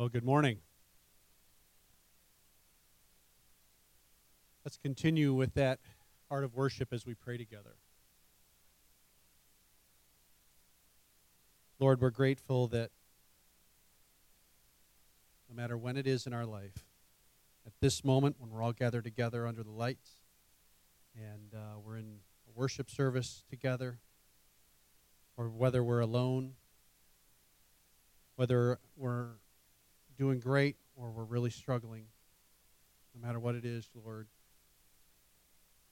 Well, good morning. Let's continue with that heart of worship as we pray together. Lord, we're grateful that no matter when it is in our life, at this moment when we're all gathered together under the lights and uh, we're in a worship service together, or whether we're alone, whether we're doing great or we're really struggling, no matter what it is, Lord,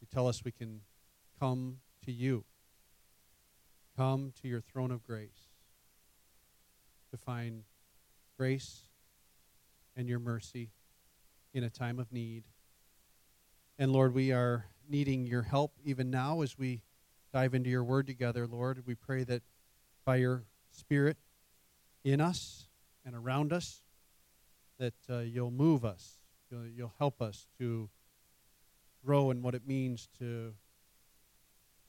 you tell us we can come to you, come to your throne of grace to find grace and your mercy in a time of need. And Lord, we are needing your help even now as we dive into your word together, Lord. We pray that by your Spirit in us and around us, that uh, you'll move us, you'll, you'll help us to grow in what it means to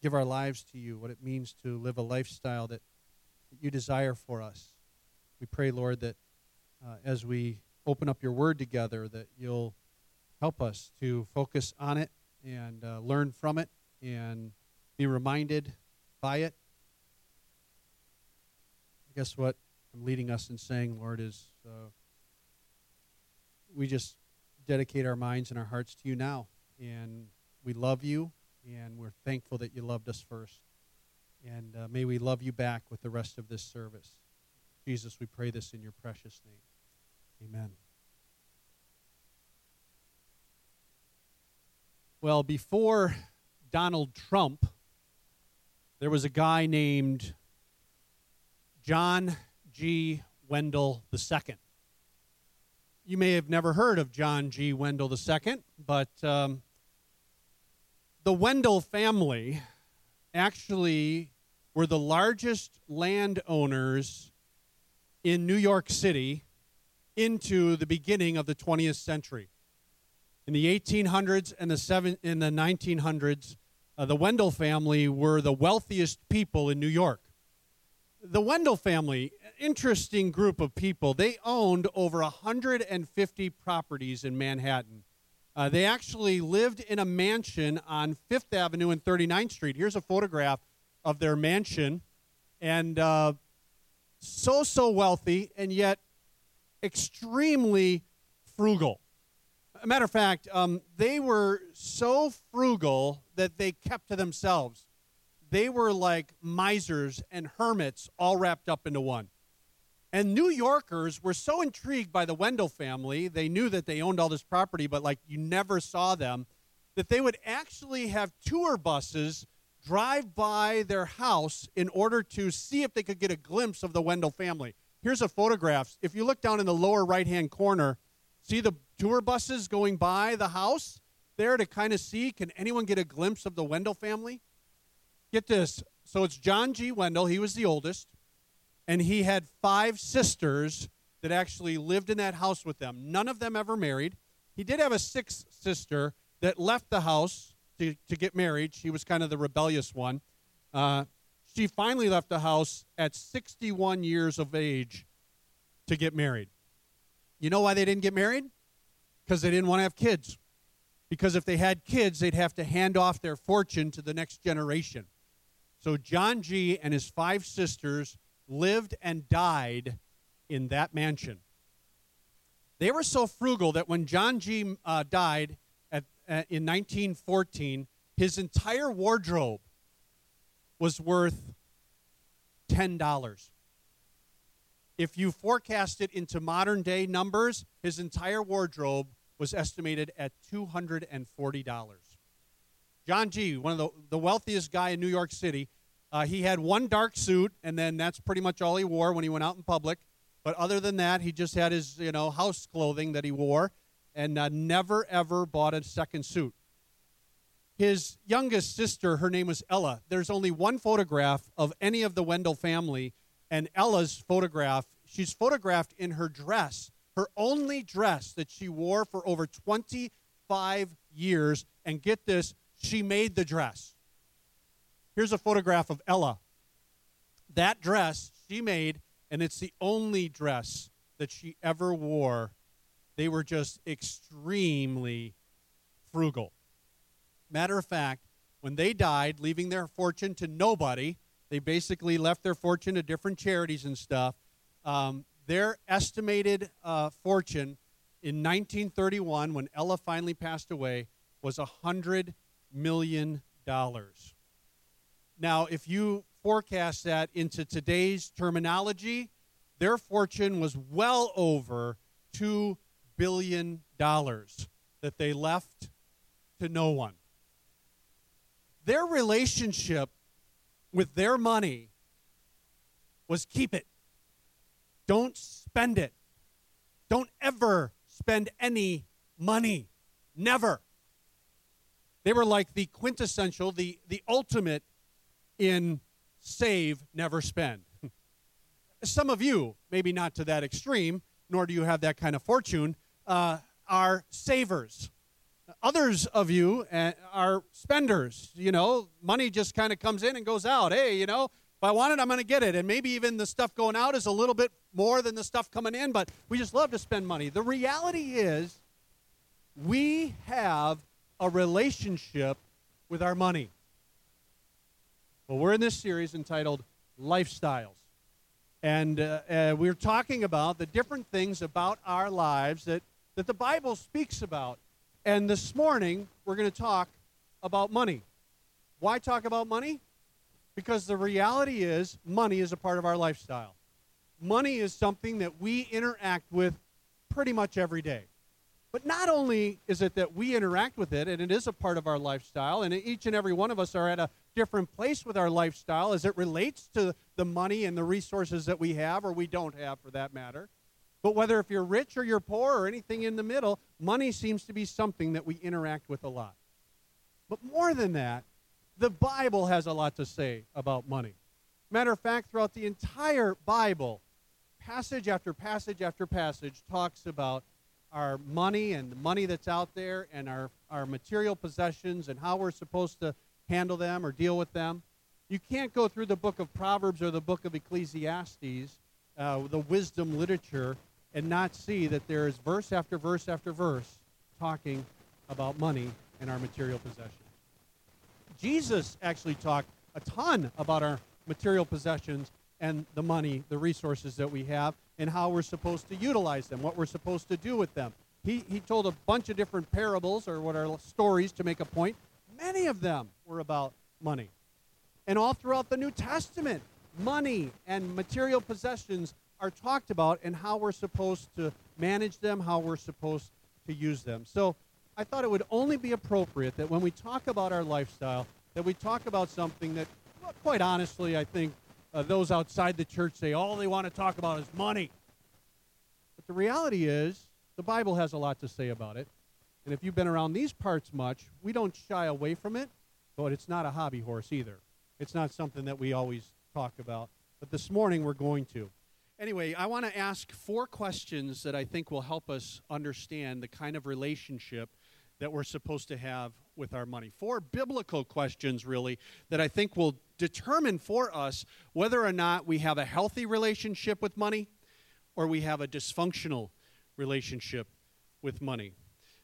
give our lives to you, what it means to live a lifestyle that, that you desire for us. We pray, Lord, that uh, as we open up your word together, that you'll help us to focus on it and uh, learn from it and be reminded by it. I guess what I'm leading us in saying, Lord, is uh, we just dedicate our minds and our hearts to you now. And we love you, and we're thankful that you loved us first. And uh, may we love you back with the rest of this service. Jesus, we pray this in your precious name. Amen. Well, before Donald Trump, there was a guy named John G. Wendel II. You may have never heard of John G. Wendel II, but um, the Wendel family actually were the largest landowners in New York City into the beginning of the 20th century. In the 1800s and the seven, in the 1900s, uh, the Wendel family were the wealthiest people in New York. The Wendel family, interesting group of people, they owned over 150 properties in Manhattan. Uh, they actually lived in a mansion on Fifth Avenue and 39th Street. Here's a photograph of their mansion. And uh, so, so wealthy, and yet extremely frugal. Matter of fact, um, they were so frugal that they kept to themselves. They were like misers and hermits all wrapped up into one. And New Yorkers were so intrigued by the Wendel family, they knew that they owned all this property, but like you never saw them, that they would actually have tour buses drive by their house in order to see if they could get a glimpse of the Wendel family. Here's a photograph. If you look down in the lower right hand corner, see the tour buses going by the house there to kind of see can anyone get a glimpse of the Wendel family? Get this. So it's John G. Wendel, he was the oldest, and he had five sisters that actually lived in that house with them. None of them ever married. He did have a sixth sister that left the house to, to get married. She was kind of the rebellious one. Uh, she finally left the house at 61 years of age to get married. You know why they didn't get married? Because they didn't want to have kids. Because if they had kids, they'd have to hand off their fortune to the next generation. So John G. and his five sisters lived and died in that mansion. They were so frugal that when John G. Uh, died, uh, in 1914, his entire wardrobe was worth $10. If you forecast it into modern day numbers, his entire wardrobe was estimated at $240. John G., one of the, the wealthiest guy in New York City, uh, he had one dark suit, and then that's pretty much all he wore when he went out in public. But other than that, he just had his you know house clothing that he wore and uh, never ever bought a second suit. His youngest sister, her name was Ella. There's only one photograph of any of the Wendel family, and Ella's photograph, she's photographed in her dress, her only dress that she wore for over 25 years. And get this, she made the dress. Here's a photograph of Ella. That dress she made, and it's the only dress that she ever wore. They were just extremely frugal. Matter of fact, when they died, leaving their fortune to nobody, they basically left their fortune to different charities and stuff. Um, their estimated uh, fortune in 1931, when Ella finally passed away, was a $100 million. dollars. Now, if you forecast that into today's terminology, their fortune was well over $2 billion that they left to no one. Their relationship with their money was keep it. Don't spend it. Don't ever spend any money. Never. They were like the quintessential, the, the ultimate in save, never spend. Some of you, maybe not to that extreme, nor do you have that kind of fortune, uh, are savers. Others of you uh, are spenders. You know, money just kind of comes in and goes out. Hey, you know, if I want it, I'm going to get it. And maybe even the stuff going out is a little bit more than the stuff coming in, but we just love to spend money. The reality is, we have a relationship with our money. Well, we're in this series entitled Lifestyles. And uh, uh, we're talking about the different things about our lives that, that the Bible speaks about. And this morning, we're going to talk about money. Why talk about money? Because the reality is, money is a part of our lifestyle. Money is something that we interact with pretty much every day. But not only is it that we interact with it, and it is a part of our lifestyle, and each and every one of us are at a different place with our lifestyle as it relates to the money and the resources that we have or we don't have for that matter. But whether if you're rich or you're poor or anything in the middle, money seems to be something that we interact with a lot. But more than that, the Bible has a lot to say about money. Matter of fact, throughout the entire Bible, passage after passage after passage talks about our money and the money that's out there and our, our material possessions and how we're supposed to handle them or deal with them. You can't go through the book of Proverbs or the book of Ecclesiastes, uh, the wisdom literature, and not see that there is verse after verse after verse talking about money and our material possessions. Jesus actually talked a ton about our material possessions and the money, the resources that we have, and how we're supposed to utilize them, what we're supposed to do with them. He, he told a bunch of different parables or what are stories to make a point. Many of them were about money. And all throughout the New Testament, money and material possessions are talked about and how we're supposed to manage them, how we're supposed to use them. So I thought it would only be appropriate that when we talk about our lifestyle, that we talk about something that, well, quite honestly, I think uh, those outside the church say all they want to talk about is money. But the reality is, the Bible has a lot to say about it. And if you've been around these parts much, we don't shy away from it, but it's not a hobby horse either. It's not something that we always talk about. But this morning we're going to. Anyway, I want to ask four questions that I think will help us understand the kind of relationship that we're supposed to have with our money. Four biblical questions, really, that I think will determine for us whether or not we have a healthy relationship with money or we have a dysfunctional relationship with money.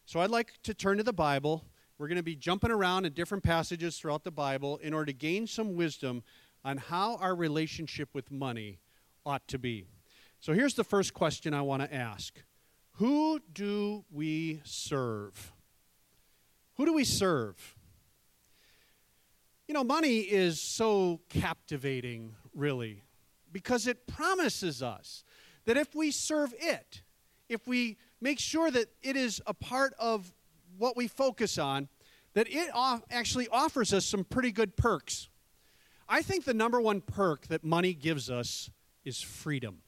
So I'd like to turn to the Bible. We're going to be jumping around in different passages throughout the Bible in order to gain some wisdom on how our relationship with money ought to be. So here's the first question I want to ask Who do we serve? Who do we serve? You know, money is so captivating, really, because it promises us that if we serve it, if we make sure that it is a part of what we focus on, that it actually offers us some pretty good perks. I think the number one perk that money gives us is freedom.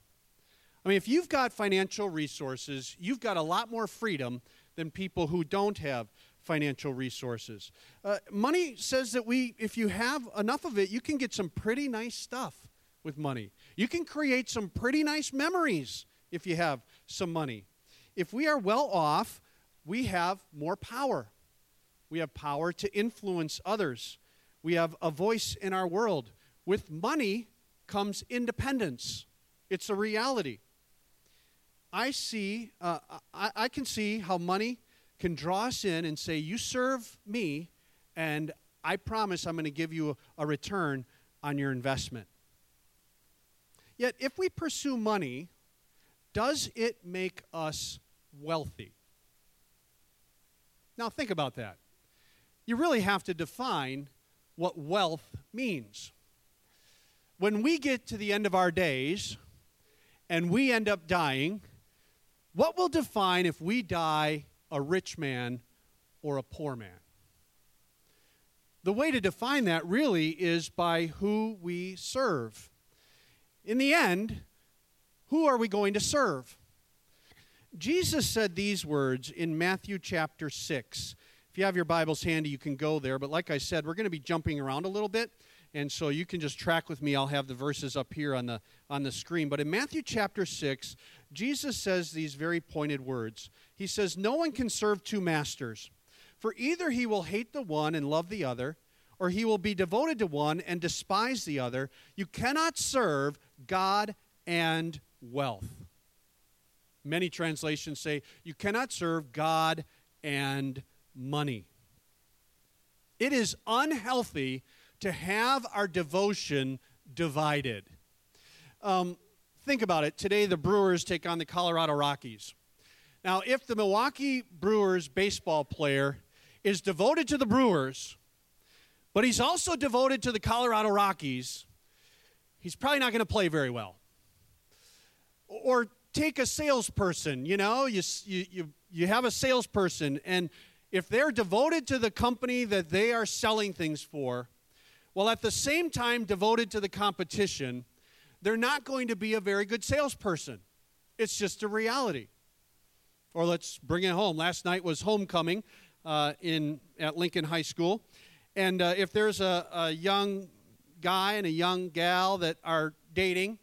I mean, if you've got financial resources, you've got a lot more freedom than people who don't have financial resources. Uh, money says that we, if you have enough of it, you can get some pretty nice stuff with money. You can create some pretty nice memories if you have some money. If we are well off, we have more power. We have power to influence others. We have a voice in our world. With money comes independence, it's a reality. I see, uh, I, I can see how money can draw us in and say, You serve me, and I promise I'm going to give you a, return on your investment. Yet, if we pursue money, does it make us wealthy? Now, think about that. You really have to define what wealth means. When we get to the end of our days and we end up dying, what will define if we die a rich man or a poor man? The way to define that really is by who we serve. In the end, who are we going to serve? Jesus said these words in Matthew chapter 6. If you have your Bibles handy, you can go there. But like I said, we're going to be jumping around a little bit. And so you can just track with me. I'll have the verses up here on the, on the screen. But in Matthew chapter 6, Jesus says these very pointed words. He says, No one can serve two masters, for either he will hate the one and love the other, or he will be devoted to one and despise the other. You cannot serve God and wealth. Many translations say you cannot serve God and money. It is unhealthy to have our devotion divided. Um, think about it. Today, the Brewers take on the Colorado Rockies. Now, if the Milwaukee Brewers baseball player is devoted to the Brewers, but he's also devoted to the Colorado Rockies, he's probably not going to play very well. Or take a salesperson, you know, you, you, you have a salesperson, and if they're devoted to the company that they are selling things for, while at the same time devoted to the competition, they're not going to be a very good salesperson. It's just a reality. Or let's bring it home. Last night was homecoming uh, in, at Lincoln High School. And uh, if there's a, a young guy and a young gal that are dating,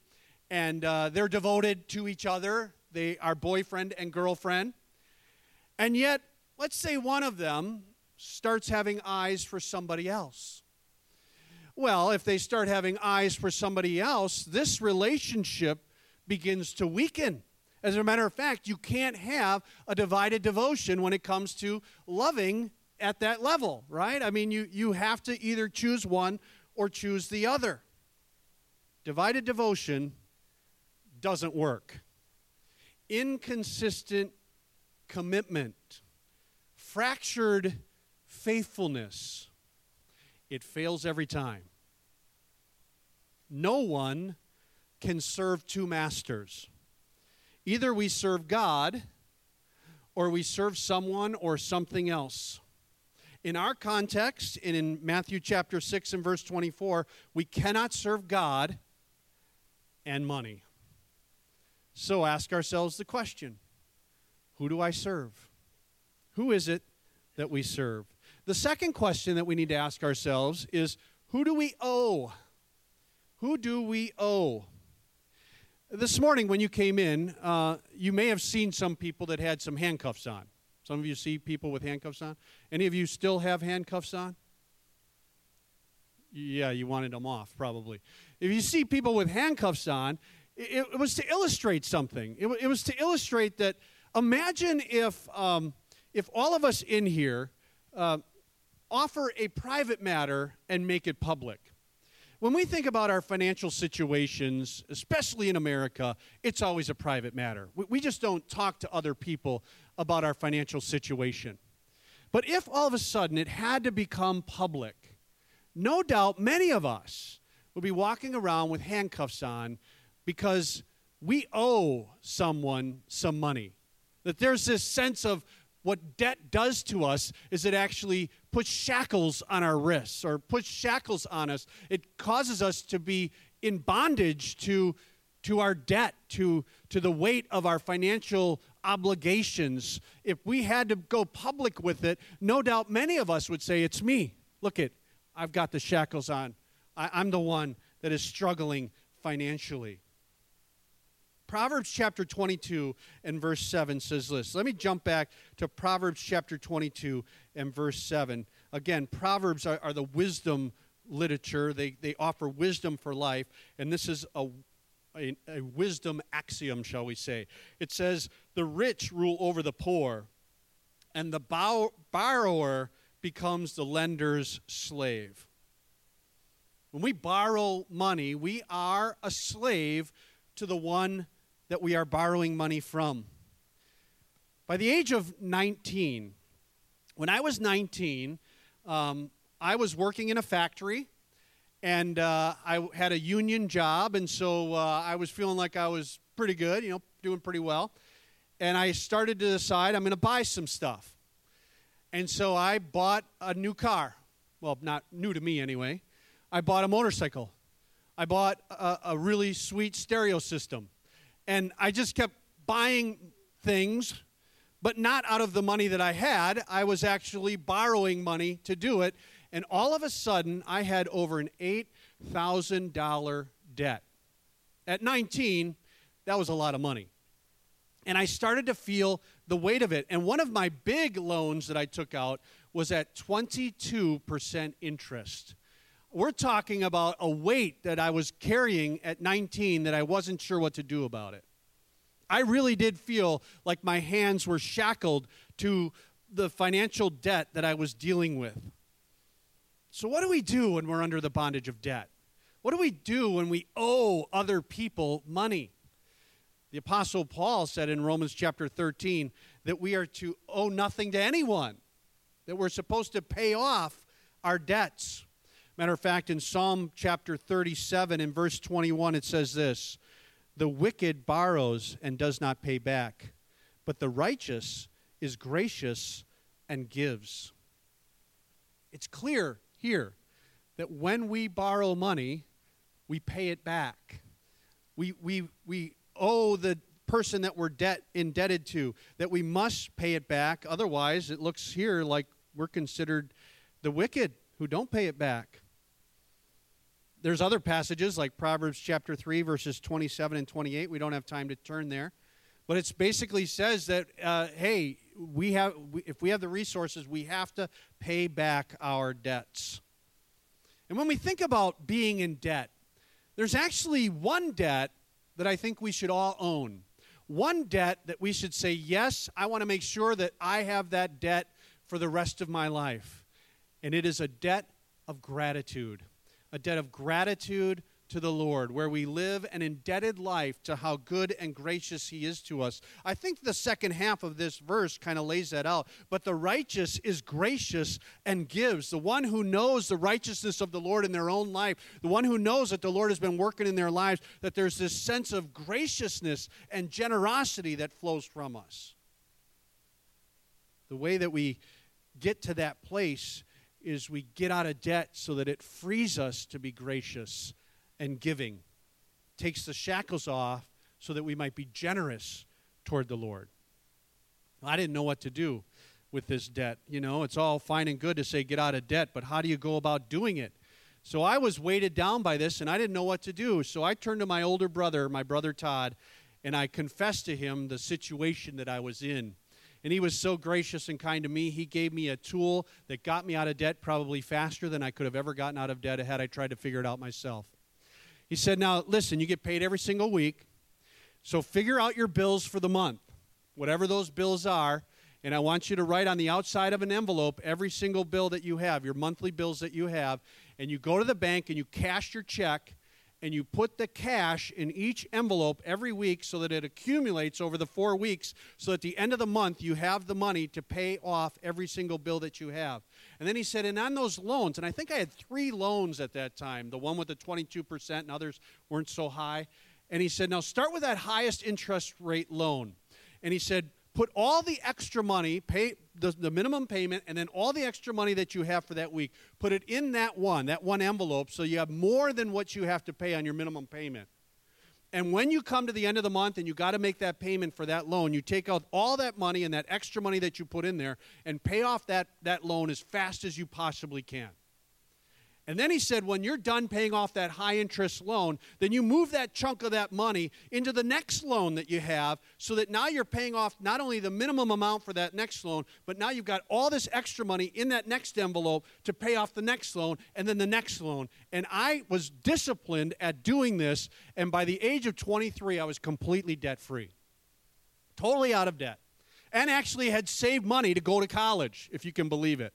and uh, they're devoted to each other. They are boyfriend and girlfriend. And yet, let's say one of them starts having eyes for somebody else. Well, if they start having eyes for somebody else, this relationship begins to weaken. As a matter of fact, you can't have a divided devotion when it comes to loving at that level, right? I mean, you, you have to either choose one or choose the other. Divided devotion doesn't work. Inconsistent commitment, fractured faithfulness, it fails every time. No one can serve two masters. Either we serve God or we serve someone or something else. In our context, and in Matthew chapter 6 and verse 24, we cannot serve God and money. So ask ourselves the question Who do I serve? Who is it that we serve? The second question that we need to ask ourselves is Who do we owe? Who do we owe? This morning, when you came in, uh, you may have seen some people that had some handcuffs on. Some of you see people with handcuffs on. Any of you still have handcuffs on? Yeah, you wanted them off, probably. If you see people with handcuffs on, it, it was to illustrate something. It, it, was to illustrate that imagine if, um, if all of us in here uh, offer a private matter and make it public. When we think about our financial situations, especially in America, it's always a private matter. We, just don't talk to other people about our financial situation. But if all of a sudden it had to become public, no doubt many of us would be walking around with handcuffs on because we owe someone some money. That there's this sense of what debt does to us is it actually puts shackles on our wrists or puts shackles on us. It causes us to be in bondage to, to our debt, to, to the weight of our financial obligations. If we had to go public with it, no doubt many of us would say, It's me. Look it, I've got the shackles on. I, I'm the one that is struggling financially. Proverbs chapter 22 and verse 7 says this. Let me jump back to Proverbs chapter 22 and verse 7. Again, Proverbs are, are the wisdom literature, they, they offer wisdom for life, and this is a a, a wisdom axiom, shall we say. It says, The rich rule over the poor, and the bow- borrower becomes the lender's slave. When we borrow money, we are a slave to the one that we are borrowing money from. By the age of 19, when I was 19, um, I was working in a factory and uh, I had a union job, and so uh, I was feeling like I was pretty good, you know, doing pretty well. And I started to decide I'm going to buy some stuff. And so I bought a new car. Well, not new to me anyway. I bought a motorcycle. I bought a, a really sweet stereo system. And I just kept buying things, but not out of the money that I had. I was actually borrowing money to do it and all of a sudden, I had over an $8,000 debt. At 19, that was a lot of money. And I started to feel the weight of it. And one of my big loans that I took out was at 22% interest. We're talking about a weight that I was carrying at 19 that I wasn't sure what to do about it. I really did feel like my hands were shackled to the financial debt that I was dealing with. So, what do we do when we're under the bondage of debt? What do we do when we owe other people money? The Apostle Paul said in Romans chapter 13 that we are to owe nothing to anyone, that we're supposed to pay off our debts. Matter of fact, in Psalm chapter 37, in verse 21, it says this The wicked borrows and does not pay back, but the righteous is gracious and gives. It's clear here that when we borrow money, we pay it back. We, we, we owe the person that we're debt indebted to that we must pay it back. Otherwise, it looks here like we're considered the wicked who don't pay it back. There's other passages like Proverbs chapter 3, verses 27 and 28. We don't have time to turn there. But it basically says that, uh, hey, we have, if we have the resources, we have to pay back our debts. And when we think about being in debt, there's actually one debt that I think we should all own. One debt that we should say, yes, I want to make sure that I have that debt for the rest of my life. And it is a debt of gratitude. A debt of gratitude to the Lord, where we live an indebted life to how good and gracious He is to us. I think the second half of this verse kind of lays that out. But the righteous is gracious and gives. The one who knows the righteousness of the Lord in their own life, the one who knows that the Lord has been working in their lives, that there's this sense of graciousness and generosity that flows from us. The way that we get to that place is we get out of debt so that it frees us to be gracious and giving, takes the shackles off so that we might be generous toward the Lord. I didn't know what to do with this debt. You know, it's all fine and good to say get out of debt, but how do you go about doing it? So I was weighted down by this and I didn't know what to do. So I turned to my older brother, my brother Todd, and I confessed to him the situation that I was in. And he was so gracious and kind to me. He gave me a tool that got me out of debt probably faster than I could have ever gotten out of debt had I tried to figure it out myself. He said, Now, listen, you get paid every single week. So figure out your bills for the month, whatever those bills are. And I want you to write on the outside of an envelope every single bill that you have, your monthly bills that you have. And you go to the bank and you cash your check and you put the cash in each envelope every week so that it accumulates over the four weeks so at the end of the month you have the money to pay off every single bill that you have. And then he said and on those loans and i think i had three loans at that time the one with the 22% and others weren't so high. And he said now start with that highest interest rate loan. And he said put all the extra money, pay the, the minimum payment, and then all the extra money that you have for that week, put it in that one, that one envelope, so you have more than what you have to pay on your minimum payment. And when you come to the end of the month and you got to make that payment for that loan, you take out all that money and that extra money that you put in there and pay off that, that loan as fast as you possibly can. And then he said, when you're done paying off that high interest loan, then you move that chunk of that money into the next loan that you have so that now you're paying off not only the minimum amount for that next loan, but now you've got all this extra money in that next envelope to pay off the next loan and then the next loan. And I was disciplined at doing this. And by the age of 23, I was completely debt free, totally out of debt, and actually had saved money to go to college, if you can believe it.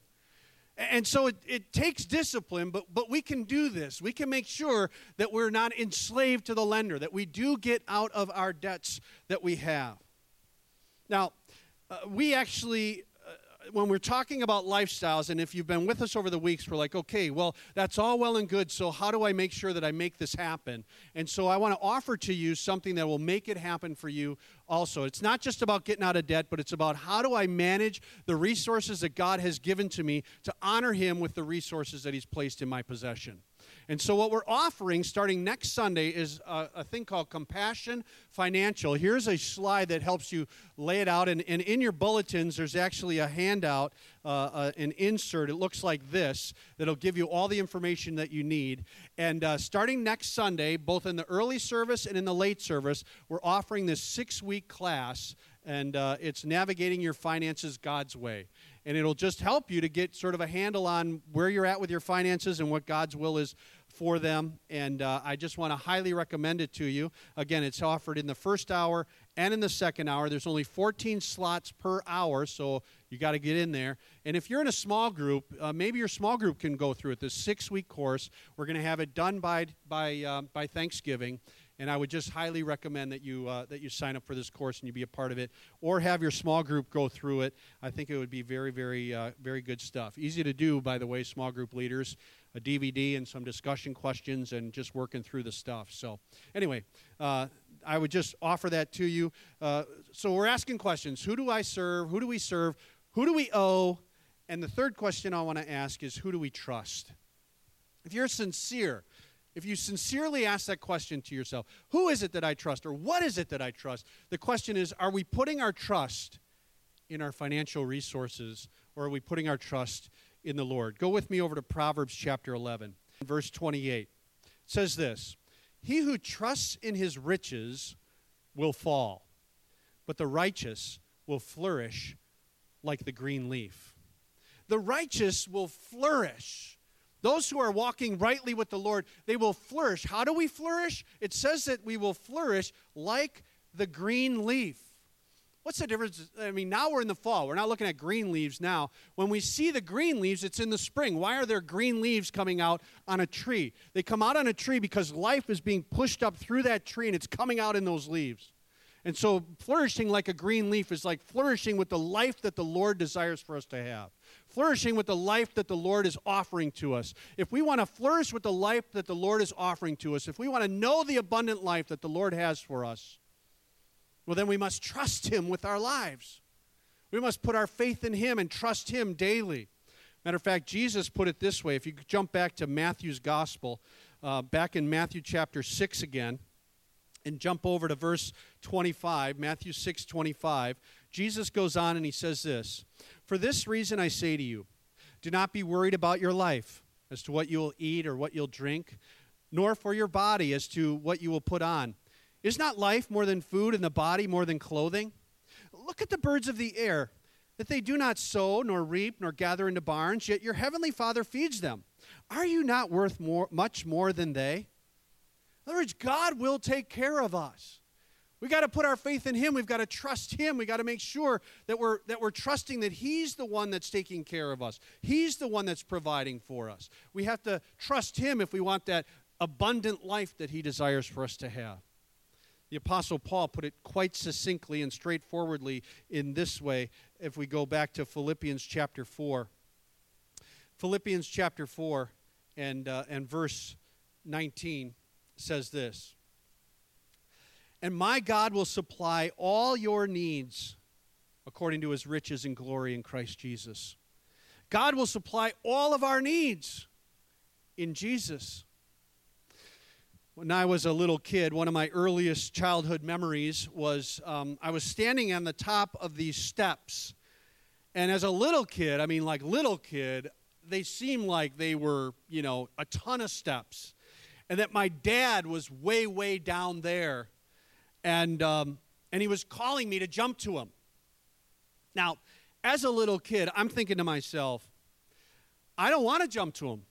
And so it, it takes discipline, but, but we can do this. We can make sure that we're not enslaved to the lender, that we do get out of our debts that we have. Now, uh, we actually when we're talking about lifestyles, and if you've been with us over the weeks, we're like, okay, well, that's all well and good. So, how do I make sure that I make this happen? And so, I want to offer to you something that will make it happen for you also. It's not just about getting out of debt, but it's about how do I manage the resources that God has given to me to honor Him with the resources that He's placed in my possession. And so, what we're offering starting next Sunday is a, a, thing called Compassion Financial. Here's a slide that helps you lay it out. And, and in your bulletins, there's actually a handout, uh, uh, an insert. It looks like this that'll give you all the information that you need. And uh, starting next Sunday, both in the early service and in the late service, we're offering this six week class. And uh, it's navigating your finances God's way and it'll just help you to get sort of a handle on where you're at with your finances and what God's will is for them. And uh, I just want to highly recommend it to you. Again, it's offered in the first hour and in the second hour. There's only 14 slots per hour, so you got to get in there. And if you're in a small group, uh, maybe your small group can go through it. This six-week course, we're going to have it done by by uh, by Thanksgiving. And I would just highly recommend that you uh, that you sign up for this course and you be a part of it, or have your small group go through it. I think it would be very, very, uh, very good stuff. Easy to do, by the way, small group leaders a DVD and some discussion questions and just working through the stuff. So, anyway, uh, I would just offer that to you. Uh, so, we're asking questions Who do I serve? Who do we serve? Who do we owe? And the third question I want to ask is Who do we trust? If you're sincere, if you sincerely ask that question to yourself, who is it that I trust or what is it that I trust? The question is, are we putting our trust in our financial resources or are we putting our trust in the Lord. Go with me over to Proverbs chapter 11, verse 28. It says this He who trusts in his riches will fall, but the righteous will flourish like the green leaf. The righteous will flourish. Those who are walking rightly with the Lord, they will flourish. How do we flourish? It says that we will flourish like the green leaf. What's the difference? I mean, now we're in the fall. We're not looking at green leaves now. When we see the green leaves, it's in the spring. Why are there green leaves coming out on a tree? They come out on a tree because life is being pushed up through that tree and it's coming out in those leaves. And so, flourishing like a green leaf is like flourishing with the life that the Lord desires for us to have. Flourishing with the life that the Lord is offering to us. If we want to flourish with the life that the Lord is offering to us, if we want to know the abundant life that the Lord has for us, well, then we must trust Him with our lives. We must put our faith in Him and trust Him daily. Matter of fact, Jesus put it this way. If you jump back to Matthew's gospel, uh, back in Matthew chapter 6 again, and jump over to verse 25, Matthew 6 25, Jesus goes on and he says this For this reason I say to you, do not be worried about your life as to what you will eat or what you'll drink, nor for your body as to what you will put on. Is not life more than food and the body more than clothing? Look at the birds of the air, that they do not sow, nor reap, nor gather into barns, yet your heavenly Father feeds them. Are you not worth more, much more than they? In other words, God will take care of us. We got to put our faith in Him. We've got to trust Him. We got to make sure that we're that we're trusting that He's the one that's taking care of us. He's the one that's providing for us. We have to trust Him if we want that abundant life that He desires for us to have. The Apostle Paul put it quite succinctly and straightforwardly in this way if we go back to Philippians chapter 4. Philippians chapter 4 and, uh, and verse 19 says this And my God will supply all your needs according to his riches and glory in Christ Jesus. God will supply all of our needs in Jesus. When I was a little kid, one of my earliest childhood memories was um, I was standing on the top of these steps. And as a little kid, I mean, like little kid, they seemed like they were, you know, a ton of steps. And that my dad was way, way down there. And, um, and he was calling me to jump to him. Now, as a little kid, I'm thinking to myself, I don't want to jump to him.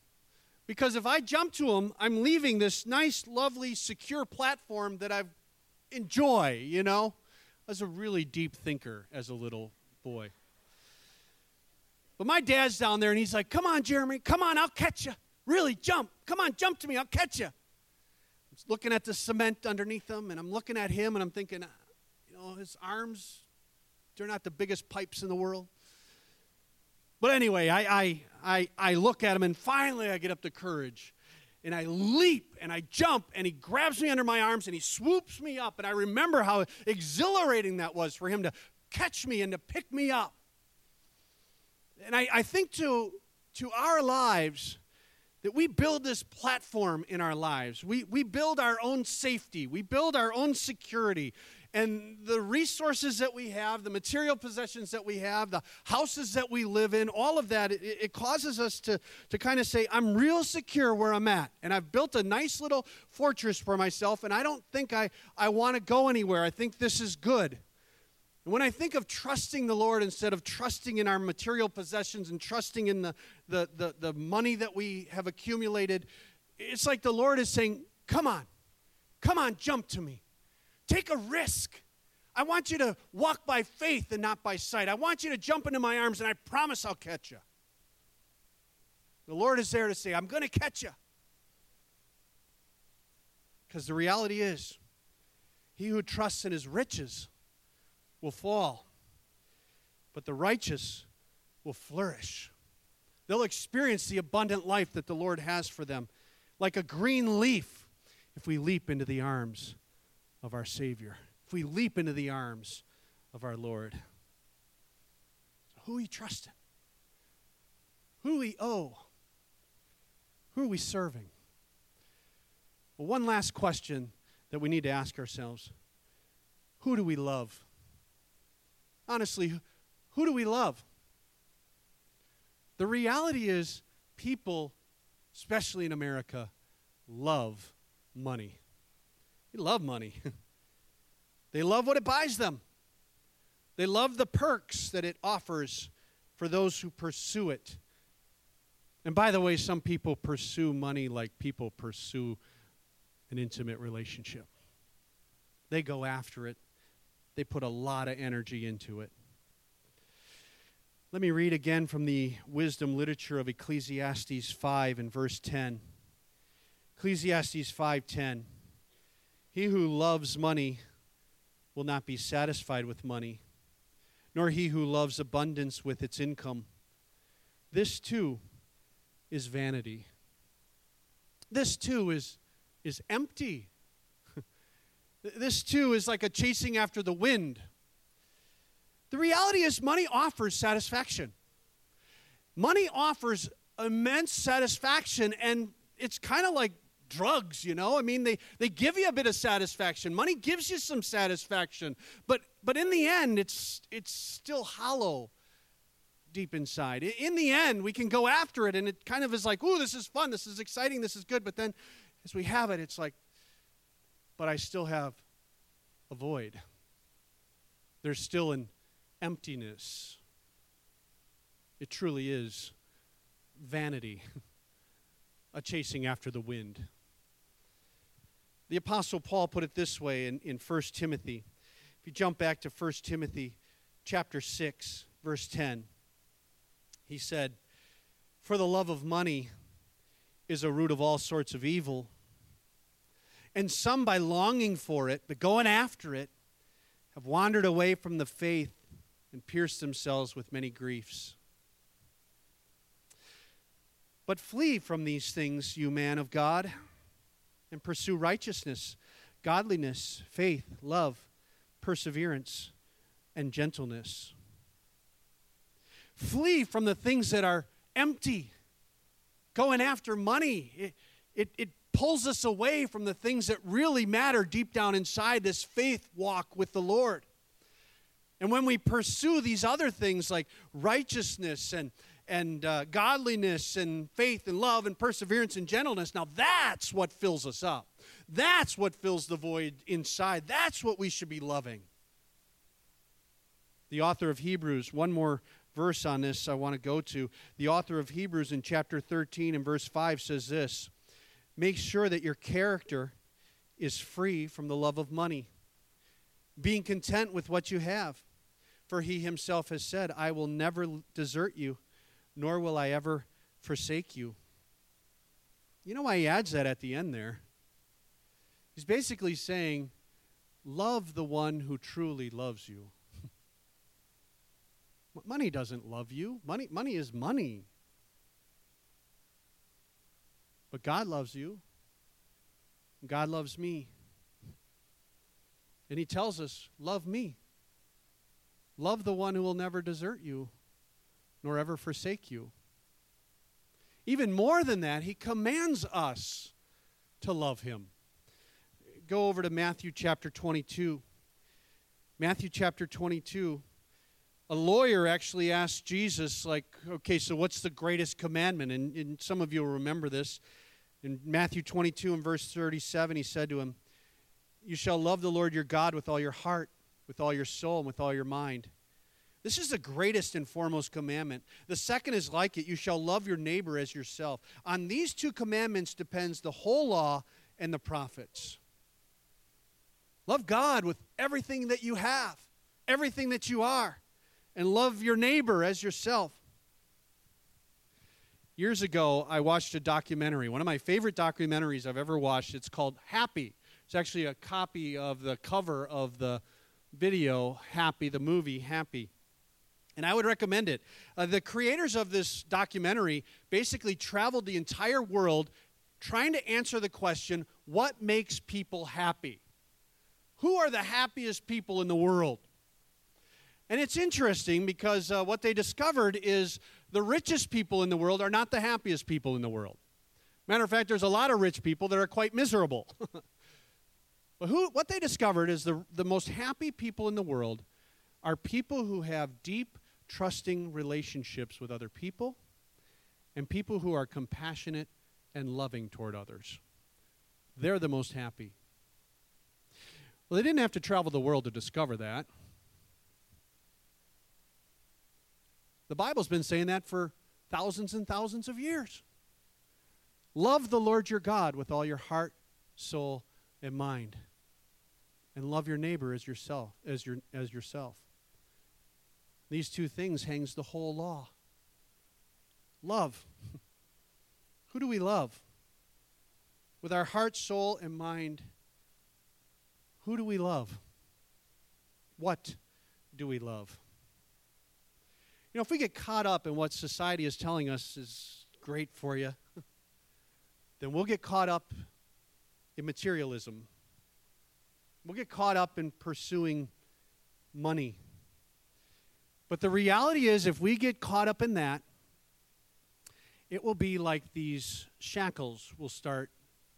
Because if I jump to him, I'm leaving this nice, lovely, secure platform that I enjoy, you know? I was a really deep thinker as a little boy. But my dad's down there and he's like, Come on, Jeremy, come on, I'll catch you. Really, jump. Come on, jump to me, I'll catch you. I'm looking at the cement underneath him and I'm looking at him and I'm thinking, uh, you know, his arms, they're not the biggest pipes in the world. But anyway, I, I, I, I look at him and finally I get up the courage and I leap and I jump and he grabs me under my arms and he swoops me up. And I remember how exhilarating that was for him to catch me and to pick me up. And I, I think to, to our lives, that we build this platform in our lives. We, we build our own safety, we build our own security. And the resources that we have, the material possessions that we have, the houses that we live in, all of that, it, it causes us to, to kind of say, I'm real secure where I'm at. And I've built a nice little fortress for myself, and I don't think I, I want to go anywhere. I think this is good. And when I think of trusting the Lord instead of trusting in our material possessions and trusting in the, the, the, the money that we have accumulated, it's like the Lord is saying, Come on, come on, jump to me. Take a risk. I want you to walk by faith and not by sight. I want you to jump into my arms, and I promise I'll catch you. The Lord is there to say, I'm going to catch you. Because the reality is, he who trusts in his riches will fall, but the righteous will flourish. They'll experience the abundant life that the Lord has for them, like a green leaf if we leap into the arms of our Savior, if we leap into the arms of our Lord. who we trusting? Who we owe? Who are we serving? Well, one last question that we need to ask ourselves Who do we love? Honestly, who do we love? The reality is, people, especially in America, love money. They love money. they love what it buys them. They love the perks that it offers for those who pursue it. And by the way, some people pursue money like people pursue an intimate relationship. They go after it, they put a lot of energy into it. Let me read again from the wisdom literature of Ecclesiastes 5 and verse 10. Ecclesiastes 5:10 he who loves money will not be satisfied with money, nor he who loves abundance with its income. This too is vanity. This too is, is empty. this too is like a chasing after the wind. The reality is, money offers satisfaction. Money offers immense satisfaction, and it's kind of like drugs, you know? I mean, they, they give you a bit of satisfaction. Money gives you some satisfaction. But, but in the end, it's, it's still hollow deep inside. In the end, we can go after it, and it kind of is like, ooh, this is fun, this is exciting, this is good. But then as we have it, it's like, but I still have a void. There's still an emptiness. It truly is vanity, a chasing after the wind. The Apostle Paul put it this way in, in 1 Timothy. If you jump back to 1 Timothy chapter 6, verse 10, he said, For the love of money is a root of all sorts of evil. And some, by longing for it, but going after it, have wandered away from the faith and pierced themselves with many griefs. But flee from these things, you man of God and pursue righteousness, godliness, faith, love, perseverance, and gentleness. Flee from the things that are empty. Going after money, it, it, it pulls us away from the things that really matter deep down inside this faith walk with the Lord. And when we pursue these other things like righteousness and, and uh, godliness and faith and love and perseverance and gentleness. Now that's what fills us up. That's what fills the void inside. That's what we should be loving. The author of Hebrews, one more verse on this I want to go to. The author of Hebrews in chapter 13 and verse 5 says this Make sure that your character is free from the love of money, being content with what you have. For he himself has said, I will never desert you, nor will I ever forsake you. You know why he adds that at the end there? He's basically saying, Love the one who truly loves you. money doesn't love you. Money, money is money. But God loves you. God loves me. And He tells us, Love me. Love the one who will never desert you, nor ever forsake you. Even more than that, He commands us to love Him. Go over to Matthew chapter 22. Matthew chapter 22 a lawyer actually asked Jesus, like, okay, so what's the greatest commandment? And, and, some of you will remember this. In Matthew 22 and verse 37, he said to him, You shall love the Lord your God with all your heart, with all your soul, and with all your mind. This is the greatest and foremost commandment. The second is like it you shall love your neighbor as yourself. On these two commandments depends the whole law and the prophets. Love God with everything that you have, everything that you are, and love your neighbor as yourself. Years ago, I watched a documentary, one of my favorite documentaries I've ever watched. It's called Happy. It's actually a copy of the cover of the video, Happy, the movie Happy. And I would recommend it. Uh, the creators of this documentary basically traveled the entire world trying to answer the question what makes people happy? Who are the happiest people in the world? And it's interesting because uh, what they discovered is the richest people in the world are not the happiest people in the world. Matter of fact, there's a lot of rich people that are quite miserable. but who, what they discovered is the, the most happy people in the world are people who have deep, trusting relationships with other people and people who are compassionate and loving toward others. They're the most happy. Well, they didn't have to travel the world to discover that. The Bible's been saying that for thousands and thousands of years. Love the Lord your God with all your heart, soul, and mind. And love your neighbor as yourself, as your as yourself. These two things hangs the whole law. Love. Who do we love? With our heart, soul, and mind, who do we love? What do we love? You know, if we get caught up in what society is telling us is great for you, then we'll get caught up in materialism. We'll get caught up in pursuing money. But the reality is, if we get caught up in that, it will be like these shackles will start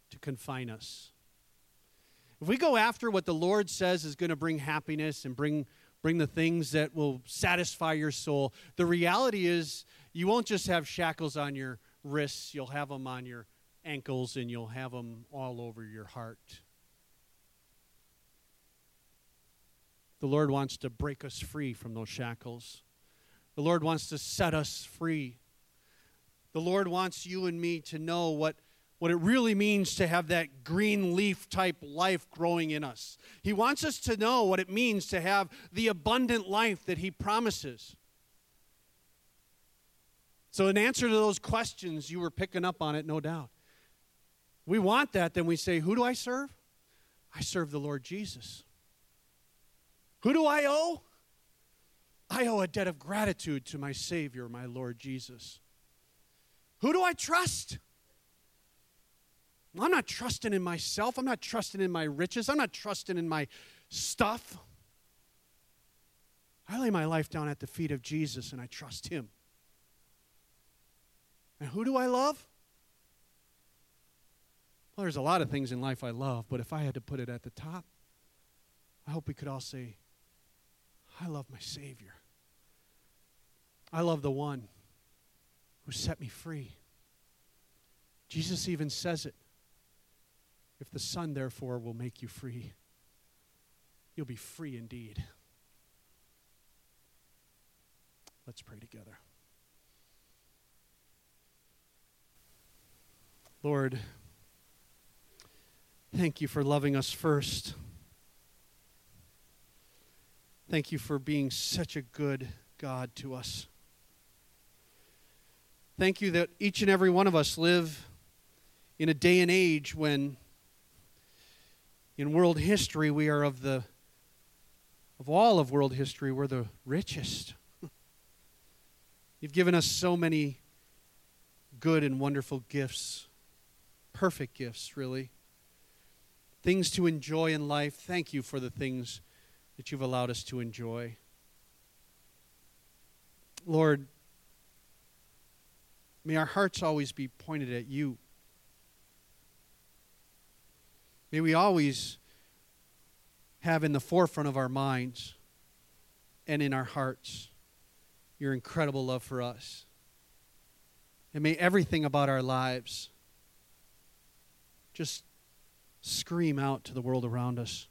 to confine us. If we go after what the Lord says is going to bring happiness and bring bring the things that will satisfy your soul. The reality is, you won't just have shackles on your wrists, you'll have them on your ankles and you'll have them all over your heart. The Lord wants to break us free from those shackles. The Lord wants to set us free. The Lord wants you and me to know what what it really means to have that green leaf type life growing in us. He wants us to know what it means to have the abundant life that He promises. So, in answer to those questions, you were picking up on it, no doubt. We want that, then we say, Who do I serve? I serve the Lord Jesus. Who do I owe? I owe a debt of gratitude to my Savior, my Lord Jesus. Who do I trust? I'm not trusting in myself. I'm not trusting in my riches. I'm not trusting in my stuff. I lay my life down at the feet of Jesus and I trust Him. And who do I love? Well, there's a lot of things in life I love, but if I had to put it at the top, I hope we could all say, I love my Savior. I love the one who set me free. Jesus even says it. If the Son, therefore, will make you free, you'll be free indeed. Let's pray together. Lord, thank you for loving us first. Thank you for being such a good God to us. Thank you that each and every one of us live in a day and age when in world history we are of the of all of world history we're the richest. You've given us so many good and wonderful gifts perfect gifts, really. Things to enjoy in life. Thank you for the things that you've allowed us to enjoy. Lord, may our hearts always be pointed at you. May we always have in the forefront of our minds and in our hearts your incredible love for us. And may everything about our lives just scream out to the world around us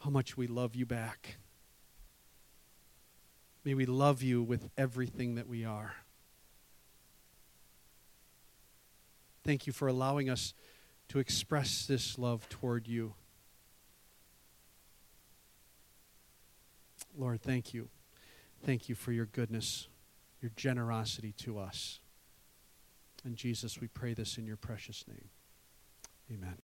how much we love you back. May we love you with everything that we are. Thank you for allowing us to express this love toward you. Lord, thank you. Thank you for your goodness, your generosity to us. And Jesus, we pray this in your precious name. Amen.